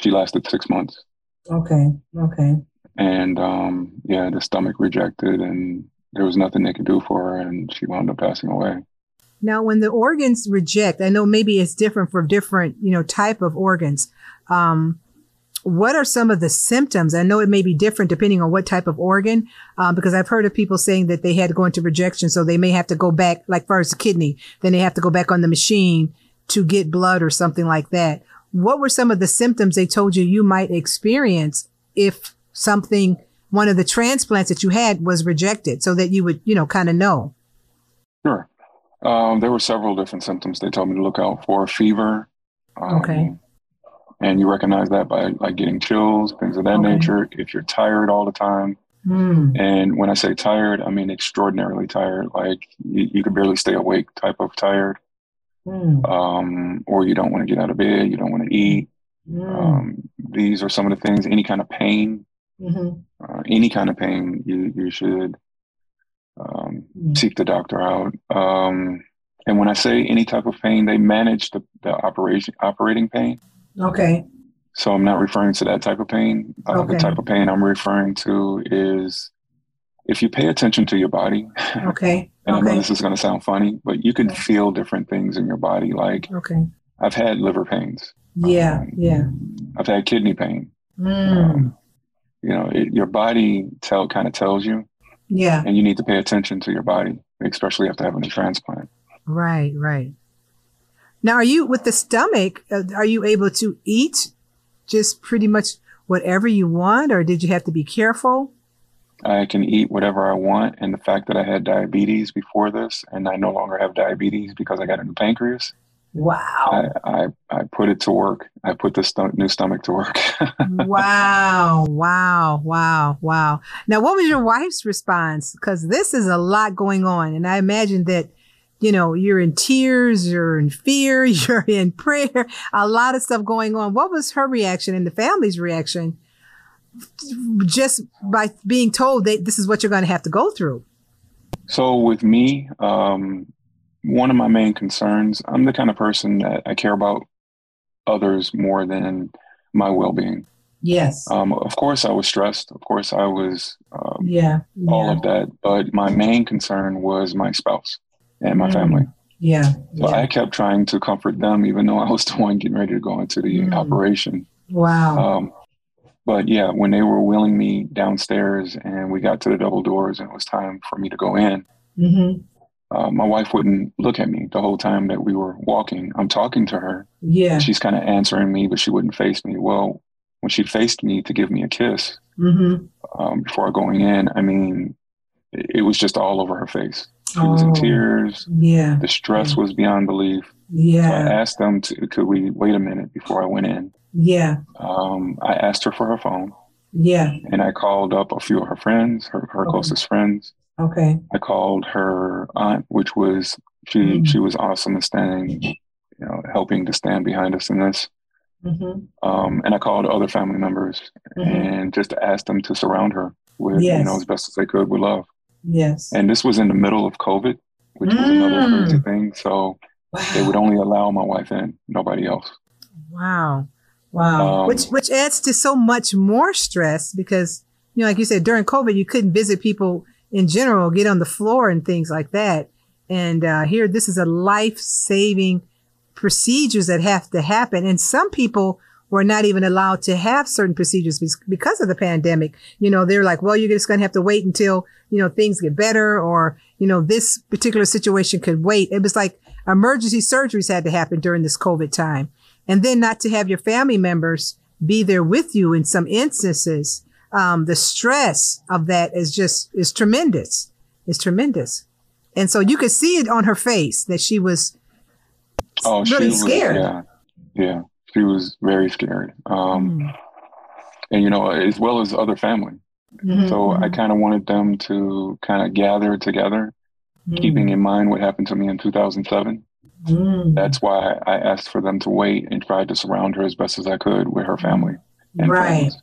she lasted six months. Okay. Okay. And um, yeah, the stomach rejected, and there was nothing they could do for her, and she wound up passing away. Now, when the organs reject, I know maybe it's different for different, you know, type of organs. Um, what are some of the symptoms? I know it may be different depending on what type of organ, um, because I've heard of people saying that they had to go into rejection, so they may have to go back, like first the kidney, then they have to go back on the machine to get blood or something like that. What were some of the symptoms they told you you might experience if something, one of the transplants that you had was rejected, so that you would, you know, kind of know? Sure. Um, there were several different symptoms they told me to look out for: fever. Um, okay and you recognize that by like getting chills, things of that okay. nature. If you're tired all the time, mm. and when I say tired, I mean extraordinarily tired, like you, you could barely stay awake type of tired, mm. um, or you don't want to get out of bed, you don't want to eat. Mm. Um, these are some of the things. Any kind of pain, mm-hmm. uh, any kind of pain, you you should um, mm. seek the doctor out. Um, and when I say any type of pain, they manage the, the operation operating pain. Okay. So I'm not referring to that type of pain. Uh, okay. The type of pain I'm referring to is if you pay attention to your body. Okay. and okay. I know this is going to sound funny, but you can okay. feel different things in your body. Like, okay. I've had liver pains. Yeah. Um, yeah. I've had kidney pain. Mm. Um, you know, it, your body tell kind of tells you. Yeah. And you need to pay attention to your body, especially after having a transplant. Right. Right. Now, are you with the stomach? Uh, are you able to eat just pretty much whatever you want, or did you have to be careful? I can eat whatever I want, and the fact that I had diabetes before this, and I no longer have diabetes because I got a new pancreas. Wow! I I, I put it to work. I put this st- new stomach to work. wow! Wow! Wow! Wow! Now, what was your wife's response? Because this is a lot going on, and I imagine that you know, you're in tears, you're in fear, you're in prayer, a lot of stuff going on. What was her reaction and the family's reaction just by being told that this is what you're going to have to go through? So with me, um, one of my main concerns, I'm the kind of person that I care about others more than my well-being. Yes. Um, of course, I was stressed. Of course, I was. Um, yeah, yeah. All of that, but my main concern was my spouse and my mm. family. Yeah. So yeah. I kept trying to comfort them, even though I was the one getting ready to go into the mm. operation. Wow. Um, but yeah, when they were wheeling me downstairs and we got to the double doors and it was time for me to go in, mm-hmm. uh, my wife wouldn't look at me the whole time that we were walking. I'm talking to her. Yeah. She's kind of answering me, but she wouldn't face me. Well, when she faced me to give me a kiss mm-hmm. um, before going in, I mean, it, it, was just all over her face. She oh, was in tears. Yeah. The stress was beyond belief. Yeah. So I asked them to, could we wait a minute before I went in? Yeah. Um, I asked her for her phone. Yeah. And I called up a few of her friends, her, her okay. closest friends. Okay. I called her aunt, which was she mm-hmm. she was awesome and standing, you know, helping to stand behind us in this. Mm-hmm. Um, and I called other family members mm-hmm. and just asked them to surround her with, yes. you know, as best as they could with love. Yes. And this was in the middle of COVID, which mm. was another crazy thing. So wow. they would only allow my wife in, nobody else. Wow. Wow. Um, which which adds to so much more stress because, you know, like you said, during COVID, you couldn't visit people in general, get on the floor and things like that. And uh, here, this is a life saving procedures that have to happen. And some people were not even allowed to have certain procedures because of the pandemic. You know, they're like, well, you're just going to have to wait until, you know, things get better or, you know, this particular situation could wait. It was like emergency surgeries had to happen during this COVID time. And then not to have your family members be there with you in some instances. Um, the stress of that is just, is tremendous. It's tremendous. And so you could see it on her face that she was oh, really she scared. Was, yeah, yeah, she was very scared. Um, mm. And you know, as well as other family. Mm-hmm. So I mm-hmm. kind of wanted them to kind of gather together, mm. keeping in mind what happened to me in 2007. Mm. That's why I asked for them to wait and tried to surround her as best as I could with her family and right. friends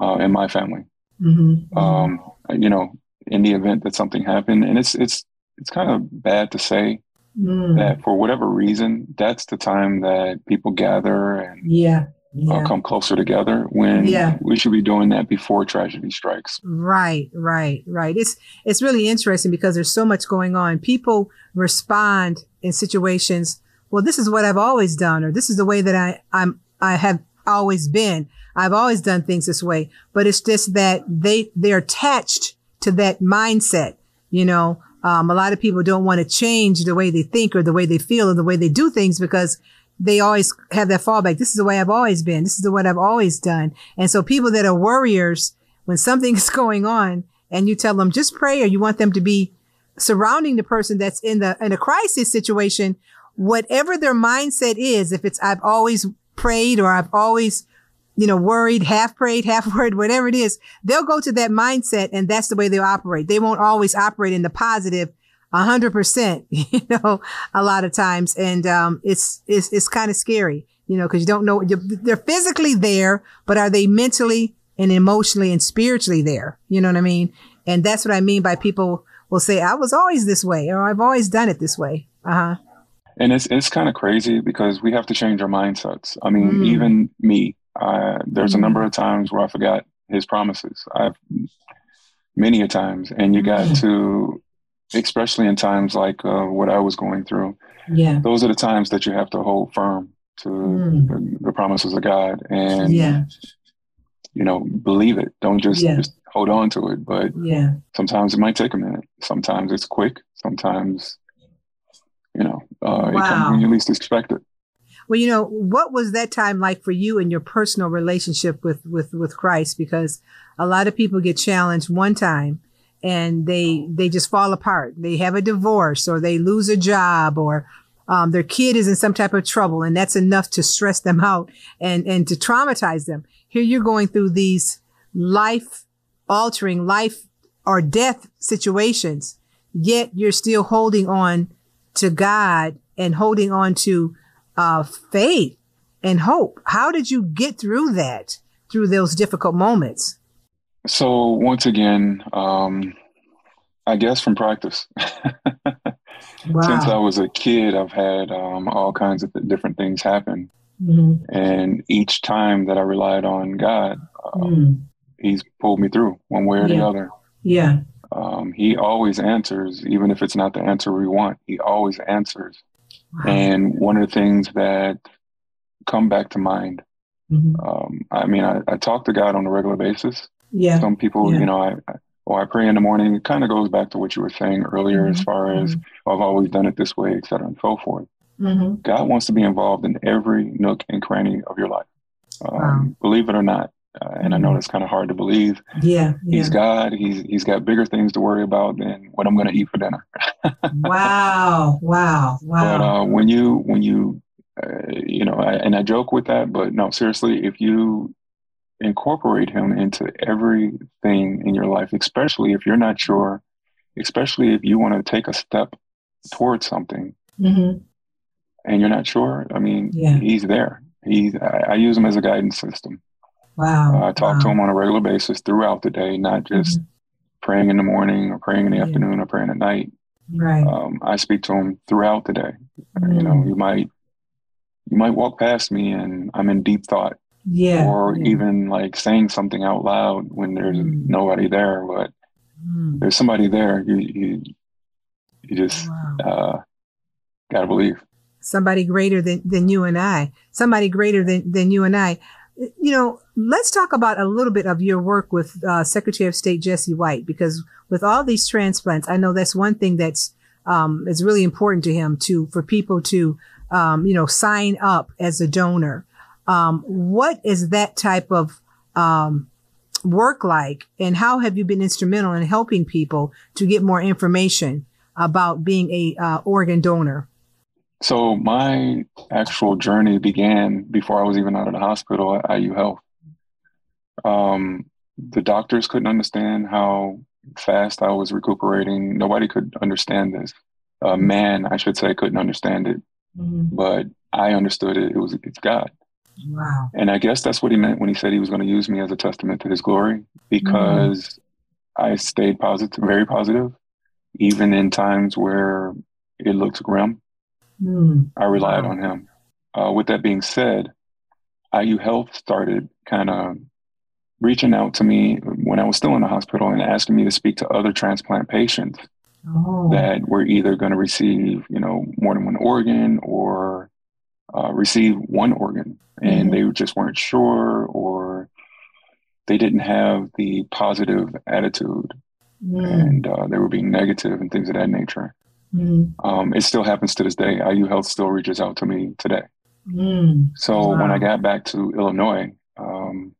uh, and my family. Mm-hmm. Um, you know, in the event that something happened, and it's it's it's kind of bad to say, mm. that for whatever reason, that's the time that people gather and yeah, yeah. Uh, come closer together when yeah. we should be doing that before tragedy strikes. Right, right, right. It's it's really interesting because there's so much going on. People respond in situations. Well, this is what I've always done, or this is the way that I I'm I have always been. I've always done things this way, but it's just that they they're attached to that mindset. You know, um, a lot of people don't want to change the way they think or the way they feel or the way they do things because they always have that fallback. This is the way I've always been. This is the way I've always done. And so people that are worriers, when something is going on and you tell them just pray or you want them to be surrounding the person that's in the, in a crisis situation, whatever their mindset is, if it's, I've always prayed or I've always you know, worried, half prayed, half worried, whatever it is, they'll go to that mindset and that's the way they'll operate. They won't always operate in the positive a hundred percent, you know, a lot of times. And, um, it's, it's, it's kind of scary, you know, cause you don't know, they're physically there, but are they mentally and emotionally and spiritually there? You know what I mean? And that's what I mean by people will say, I was always this way or I've always done it this way. Uh huh. And it's, it's kind of crazy because we have to change our mindsets. I mean, mm. even me, uh, there's a mm-hmm. number of times where I forgot his promises. I've many a times, and you got mm. to, especially in times like uh, what I was going through. Yeah, those are the times that you have to hold firm to mm. the, the, promises of God, and yeah, you know, believe it. Don't just yeah. just hold on to it. But yeah, sometimes it might take a minute. Sometimes it's quick. Sometimes, you know, uh, wow. it comes when you least expect it. Well, you know, what was that time like for you in your personal relationship with, with, with Christ? Because a lot of people get challenged one time and they, they just fall apart. They have a divorce or they lose a job or, um, their kid is in some type of trouble and that's enough to stress them out and, and to traumatize them. Here you're going through these life altering life or death situations, yet you're still holding on to God and holding on to uh, faith and hope. How did you get through that through those difficult moments? So once again, um, I guess from practice. wow. Since I was a kid, I've had um, all kinds of different things happen, mm-hmm. and each time that I relied on God, um, mm. He's pulled me through one way or yeah. the other. Yeah. Um, he always answers, even if it's not the answer we want. He always answers. Wow. And one of the things that come back to mind, mm-hmm. um, I mean, I, I, talk to God on a regular basis. Yeah. Some people, yeah. you know, I, I or I pray in the morning. It kind of goes back to what you were saying earlier, mm-hmm. as far as mm-hmm. I've always done it this way, et cetera, and so forth. Mm-hmm. God wants to be involved in every nook and cranny of your life. Um, wow. Believe it or not, uh, and I know mm-hmm. that's kind of hard to believe. Yeah, yeah, he's God. He's he's got bigger things to worry about than what I'm going to eat for dinner. wow, wow, wow. But uh, when you when you uh, you know, I, and I joke with that, but no, seriously, if you incorporate him into everything in your life, especially if you're not sure, especially if you want to take a step towards something, mm-hmm. and you're not sure. I mean, yeah. he's there. He's I, I use him as a guidance system. Wow. Uh, I talk wow. to him on a regular basis throughout the day, not just mm-hmm. praying in the morning or praying in the yeah. afternoon or praying at night. Right. Um, I speak to him throughout the day. Mm. You know, mm. you might you might walk past me and I'm in deep thought. Yeah. Or yeah. even like saying something out loud when there's mm. nobody there, but mm. there's somebody there. You you you just wow. uh, gotta believe. Somebody greater than, than you and I. Somebody greater than, than you and I you know, let's talk about a little bit of your work with uh, Secretary of State Jesse White, because with all these transplants, I know that's one thing that's um, is really important to him to for people to um, you know sign up as a donor. Um, what is that type of um, work like, and how have you been instrumental in helping people to get more information about being a uh, organ donor? So my actual journey began before I was even out of the hospital at IU Health. Um, the doctors couldn't understand how fast I was recuperating. Nobody could understand this. A man, I should say, couldn't understand it, mm-hmm. but I understood it. It was it's God. Wow. And I guess that's what he meant when he said he was going to use me as a testament to His glory, because mm-hmm. I stayed positive, very positive, even in times where it looked grim. Mm. I relied wow. on him. Uh, with that being said, IU Health started kind of reaching out to me when I was still in the hospital and asking me to speak to other transplant patients oh. that were either going to receive, you know, more than one organ or uh, receive one organ, and mm. they just weren't sure or they didn't have the positive attitude, mm. and uh, they were being negative and things of that nature. Mm. Um, it still happens to this day. IU Health still reaches out to me today. Mm. So wow. when I got back to Illinois, um,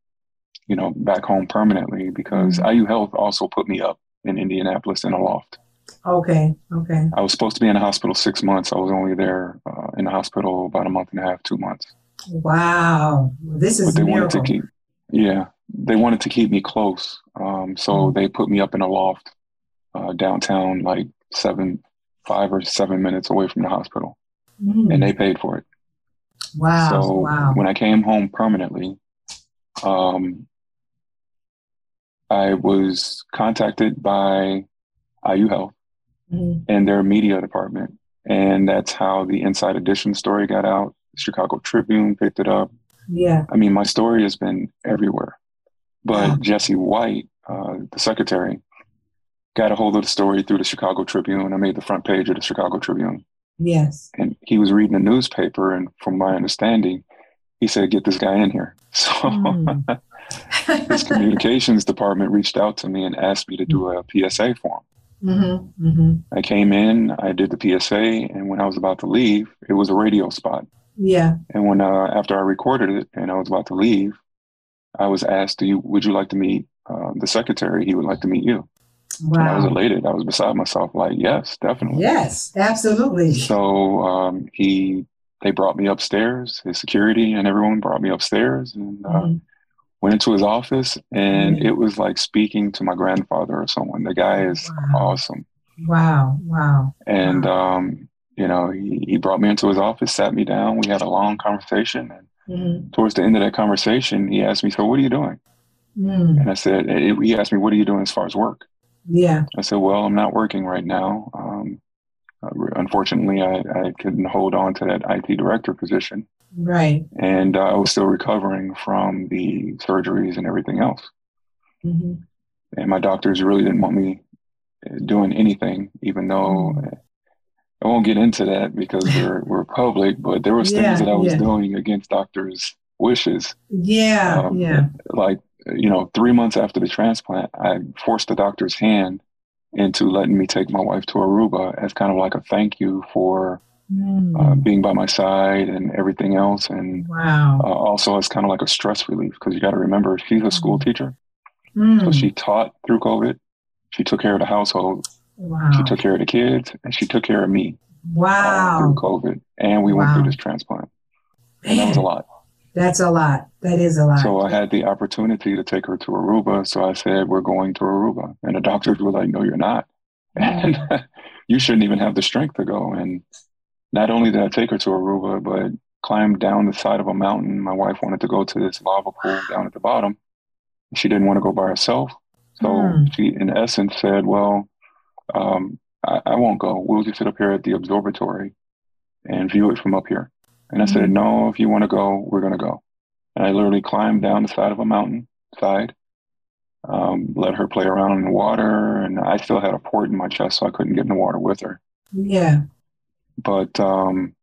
you know, back home permanently, because mm. IU Health also put me up in Indianapolis in a loft. Okay. Okay. I was supposed to be in the hospital six months. I was only there uh, in the hospital about a month and a half, two months. Wow. This is. But they wanted to keep. Yeah, they wanted to keep me close. Um, so mm. they put me up in a loft uh, downtown, like seven five or seven minutes away from the hospital, mm. and they paid for it. Wow! So wow. when I came home permanently, um, I was contacted by IU Health mm. and their media department, and that's how the Inside Edition story got out. Chicago Tribune picked it up. Yeah. I mean, my story has been everywhere, but Jesse White, uh, the secretary, got a hold of the story through the Chicago Tribune. I made the front page of the Chicago Tribune. Yes. And he was reading the newspaper, and from my understanding, he said, "Get this guy in here." So mm. His communications department reached out to me and asked me to do a PSA for him. Mm-hmm. Mm-hmm. I came in, I did the PSA, and when I was about to leave, it was a radio spot. Yeah. And when uh, after I recorded it and I was about to leave, I was asked, "Do you would you like to meet uh, the secretary? He would like to meet you." Wow. And I was elated. I was beside myself, like, yes, definitely. Yes, absolutely. So um, he, they brought me upstairs. His security and everyone brought me upstairs, and uh, mm-hmm. Went into his office, and mm-hmm. it was like speaking to my grandfather or someone. The guy is wow. awesome. Wow! Wow! And wow. Um, you know, he, he brought me into his office, sat me down. We had a long conversation, and mm-hmm. towards the end of that conversation, he asked me, "So what are you doing?" Mm. And I said, he asked me, "What are you doing as far as work?" Yeah. I said, "Well, I'm not working right now. Um, uh, unfortunately, I, I couldn't hold on to that IT director position. Right. And uh, I was still recovering from the surgeries and everything else. Mm-hmm. And my doctors really didn't want me doing anything, even though mm-hmm. I won't get into that because we're, we're public, but there was yeah, things that I was yeah. doing against doctors' wishes. Yeah. Um, yeah. Like, you know, three months after the transplant, I forced the doctor's hand into letting me take my wife to Aruba as kind of like a thank you for mm. uh, being by my side and everything else. And wow. uh, also as kind of like a stress relief because you got to remember she's a school mm. teacher. Mm. So she taught through COVID. She took care of the household. Wow. She took care of the kids and she took care of me. Wow. through COVID. And we wow. went through this transplant. And that was a lot. That's a lot. That is a lot. So I had the opportunity to take her to Aruba. So I said, We're going to Aruba. And the doctors were like, No, you're not. And you shouldn't even have the strength to go. And not only did I take her to Aruba, but climbed down the side of a mountain. My wife wanted to go to this lava pool down at the bottom. She didn't want to go by herself. So mm. she, in essence, said, Well, um, I, I won't go. We'll just sit up here at the observatory and view it from up here. And I said, mm-hmm. no, if you want to go, we're going to go. And I literally climbed down the side of a mountain side, um, let her play around in the water. And I still had a port in my chest, so I couldn't get in the water with her. Yeah. But, um,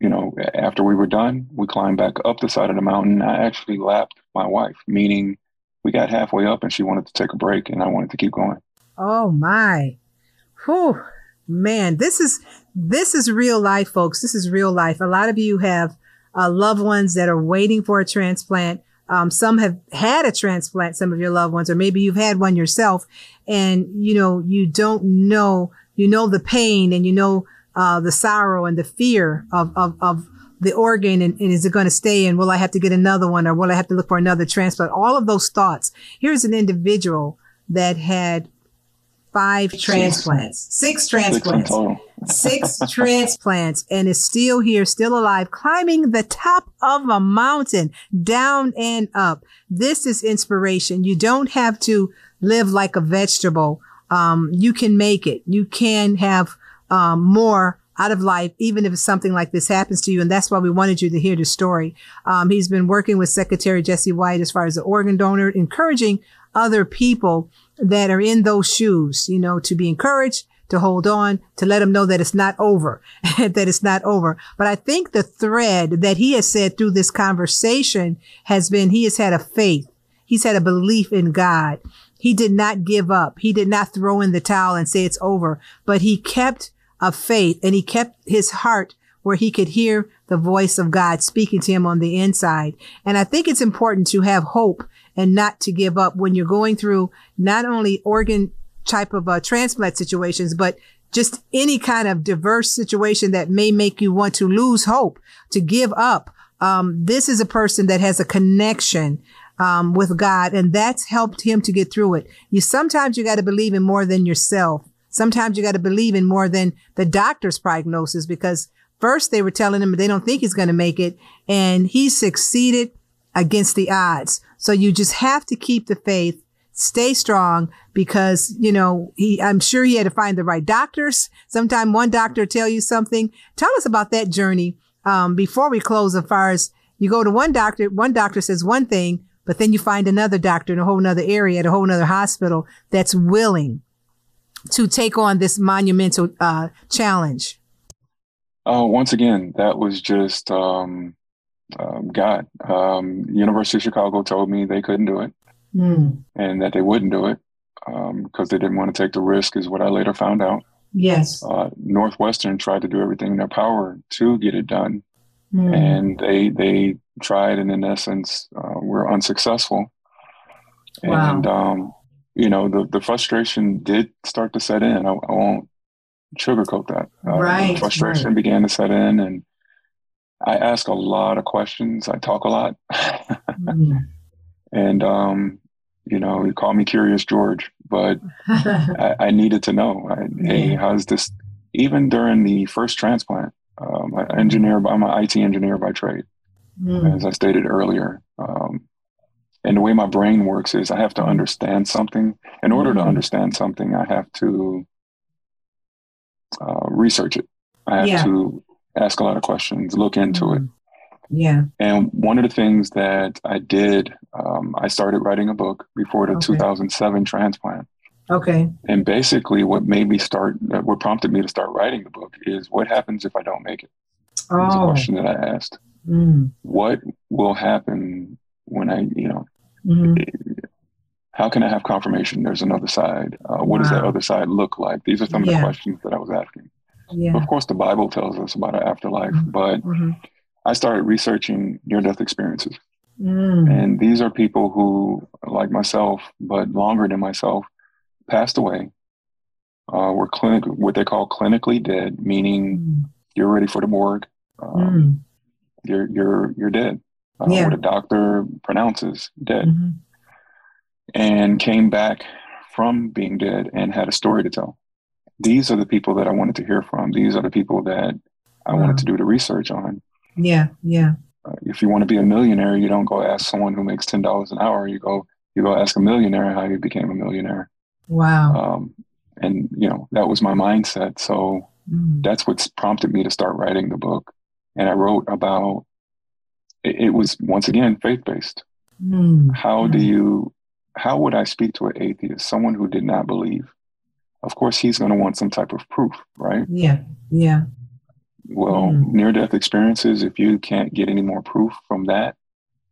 you know, after we were done, we climbed back up the side of the mountain. I actually lapped my wife, meaning we got halfway up and she wanted to take a break and I wanted to keep going. Oh, my. Whew man, this is this is real life, folks. This is real life. A lot of you have uh, loved ones that are waiting for a transplant. Um, some have had a transplant, some of your loved ones, or maybe you've had one yourself, and you know you don't know, you know the pain, and you know uh, the sorrow and the fear of of, of the organ, and, and is it going to stay? And will I have to get another one, or will I have to look for another transplant? All of those thoughts. Here's an individual that had five transplants, six transplants, six transplants, and is still here, still alive, climbing the top of a mountain, down and up. This is inspiration. You don't have to live like a vegetable. Um, you can make it. You can have um, more out of life, even if something like this happens to you. And that's why we wanted you to hear the story. Um, he's been working with Secretary Jesse White as far as the organ donor, encouraging other people that are in those shoes, you know, to be encouraged, to hold on, to let them know that it's not over, that it's not over. But I think the thread that he has said through this conversation has been he has had a faith. He's had a belief in God. He did not give up. He did not throw in the towel and say it's over, but he kept a faith and he kept his heart where he could hear the voice of God speaking to him on the inside. And I think it's important to have hope and not to give up when you're going through not only organ type of uh, transplant situations, but just any kind of diverse situation that may make you want to lose hope, to give up. Um, this is a person that has a connection um, with God, and that's helped him to get through it. You sometimes you got to believe in more than yourself. Sometimes you got to believe in more than the doctor's prognosis because first they were telling him they don't think he's going to make it, and he succeeded against the odds. So you just have to keep the faith, stay strong because, you know, he, I'm sure he had to find the right doctors. Sometime one doctor tell you something. Tell us about that journey. Um, before we close, as far as you go to one doctor, one doctor says one thing, but then you find another doctor in a whole nother area at a whole nother hospital that's willing to take on this monumental uh, challenge? Uh, once again, that was just um, um, God. Um, University of Chicago told me they couldn't do it mm. and that they wouldn't do it because um, they didn't want to take the risk, is what I later found out. Yes. Uh, Northwestern tried to do everything in their power to get it done, mm. and they they tried, and in essence, uh, were unsuccessful. Wow. And um, you know, the the frustration did start to set in. I, I won't sugarcoat that. Uh, right. frustration right. began to set in, and I ask a lot of questions. I talk a lot. mm. And, um, you know, you call me Curious George, but I, I, needed to know, I, hey, how's this? Even during the first transplant, um, engineer, I'm an IT engineer by trade. mm. as I stated earlier. Um, and the way my brain works is I have to understand something. In order to mm. understand something, I have to uh, research it. I have yeah. to ask a lot of questions, look into mm. it. Yeah. And one of the things that I did, um, I started writing a book before the okay. 2007 transplant. Okay. And basically, what made me start, what prompted me to start writing the book is what happens if I don't make it? Oh. That's a question that I asked. Mm. What will happen when I, you know, mm-hmm. how can I have confirmation there's another side? Uh, what wow. does that other side look like? These are some yeah. of the questions that I was asking. Yeah. Of course, the Bible tells us about an afterlife, mm-hmm. but mm-hmm. I started researching near death experiences. Mm. And these are people who, like myself, but longer than myself, passed away, uh, were clinic, what they call clinically dead, meaning mm. you're ready for the morgue. Um, mm. You're you're you're dead. Uh, yeah. What a doctor pronounces dead, mm-hmm. and came back from being dead and had a story to tell. These are the people that I wanted to hear from. These are the people that I wow. wanted to do the research on. Yeah, yeah. Uh, if you want to be a millionaire, you don't go ask someone who makes ten dollars an hour. You go you go ask a millionaire how he became a millionaire. Wow. Um, and you know that was my mindset. So mm. that's what's prompted me to start writing the book. And I wrote about it, it was once again faith based. Mm. How do you? How would I speak to an atheist, someone who did not believe? Of course, he's going to want some type of proof, right? Yeah. Yeah. Well, mm. near death experiences, if you can't get any more proof from that,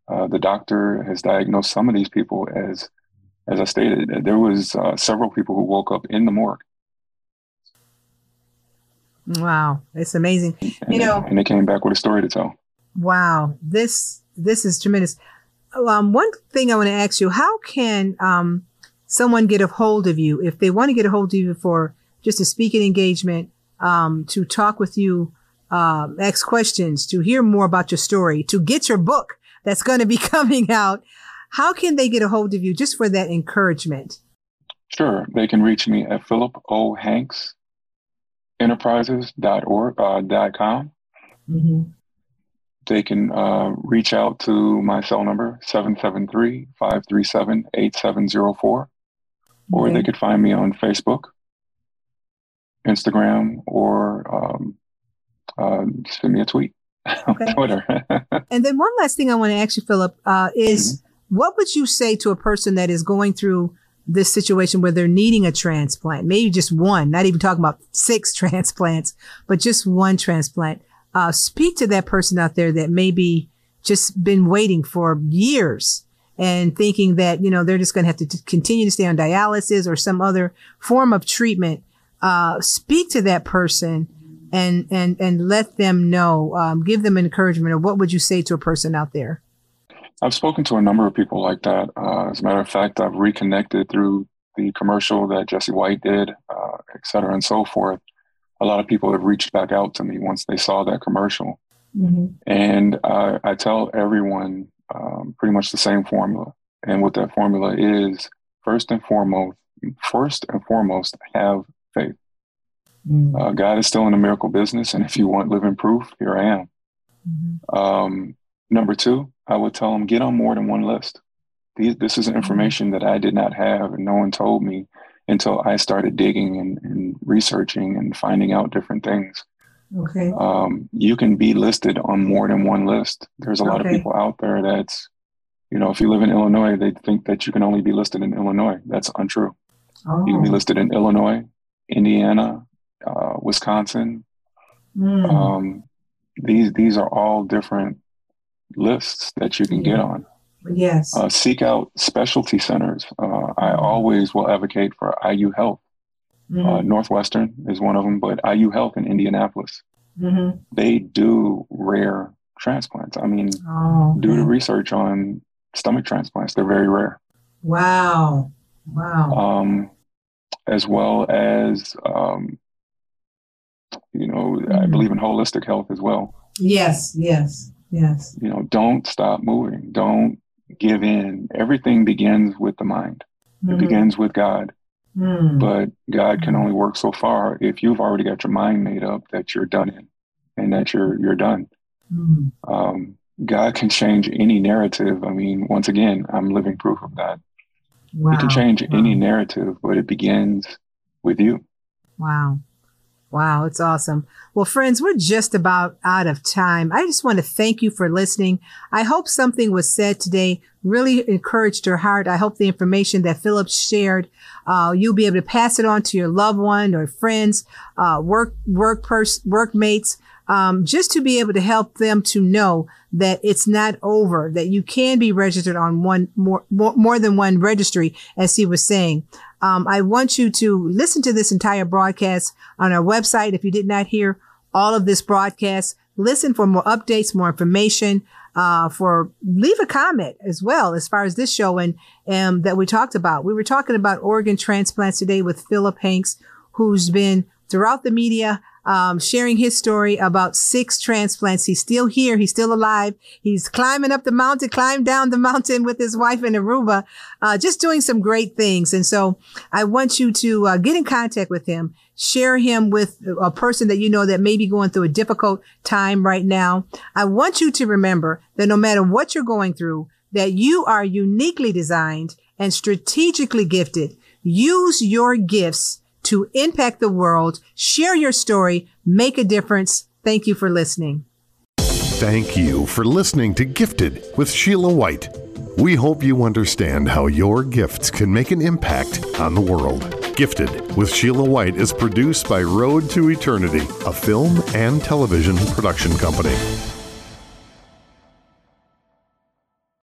uh, the doctor has diagnosed some of these people as, as I stated, there was uh, several people who woke up in the morgue. Wow, it's amazing. And you know, and they came back with a story to tell. Wow, this this is tremendous. Um, one thing I want to ask you: How can um, someone get a hold of you if they want to get a hold of you for just a speaking engagement, um, to talk with you um, ask questions, to hear more about your story, to get your book that's going to be coming out, how can they get a hold of you just for that encouragement? Sure. They can reach me at Philip O. Hanks enterprises.org uh, dot com. Mm-hmm. They can uh, reach out to my cell number 773-537-8704 or they could find me on Facebook, Instagram, or um, uh, send me a tweet okay. Twitter. and then one last thing I want to ask you, Philip, uh, is mm-hmm. what would you say to a person that is going through this situation where they're needing a transplant, maybe just one, not even talking about six transplants, but just one transplant. Uh, speak to that person out there that maybe just been waiting for years and thinking that, you know, they're just going to have to t- continue to stay on dialysis or some other form of treatment. Uh, speak to that person and and and let them know um, give them encouragement or what would you say to a person out there i've spoken to a number of people like that uh, as a matter of fact i've reconnected through the commercial that jesse white did uh, et cetera and so forth a lot of people have reached back out to me once they saw that commercial mm-hmm. and uh, i tell everyone um, pretty much the same formula and what that formula is first and foremost first and foremost have faith Mm. Uh, God is still in the miracle business, and if you want living proof, here I am. Mm-hmm. Um, number two, I would tell them get on more than one list. These, this is mm-hmm. information that I did not have, and no one told me until I started digging and, and researching and finding out different things. Okay. Um, you can be listed on more than one list. There's a lot okay. of people out there that's, you know, if you live in Illinois, they think that you can only be listed in Illinois. That's untrue. Oh. You can be oh. listed in Illinois, Indiana, uh, Wisconsin. Mm. Um, these these are all different lists that you can get on. Yes. Uh, seek out specialty centers. Uh, I always will advocate for IU Health. Mm. Northwestern is one of them, but IU Health in Indianapolis. Mm-hmm. They do rare transplants. I mean, oh, do the research on stomach transplants. They're very rare. Wow. Wow. Um, as well as um, you know, mm-hmm. I believe in holistic health as well. Yes, yes, yes. You know, don't stop moving. Don't give in. Everything begins with the mind. Mm-hmm. It begins with God. Mm. But God can only work so far if you've already got your mind made up that you're done in and that you're you're done. Mm. Um, God can change any narrative. I mean, once again, I'm living proof of that. Wow. He can change wow. any narrative, but it begins with you. Wow. Wow, it's awesome. Well, friends, we're just about out of time. I just want to thank you for listening. I hope something was said today really encouraged your heart. I hope the information that Philip shared, uh, you'll be able to pass it on to your loved one or friends, uh, work, work pers- workmates, um, just to be able to help them to know that it's not over, that you can be registered on one more, more, more than one registry, as he was saying. Um, I want you to listen to this entire broadcast on our website. If you did not hear all of this broadcast, listen for more updates, more information, uh, for leave a comment as well as far as this show and, um, that we talked about. We were talking about organ transplants today with Philip Hanks, who's been throughout the media um, sharing his story about six transplants. He's still here. He's still alive. He's climbing up the mountain, climbed down the mountain with his wife in Aruba, uh, just doing some great things. And so I want you to uh, get in contact with him, share him with a person that you know that may be going through a difficult time right now. I want you to remember that no matter what you're going through, that you are uniquely designed and strategically gifted. Use your gifts to impact the world. Share your story, make a difference. Thank you for listening. Thank you for listening to Gifted with Sheila White. We hope you understand how your gifts can make an impact on the world. Gifted with Sheila White is produced by Road to Eternity, a film and television production company.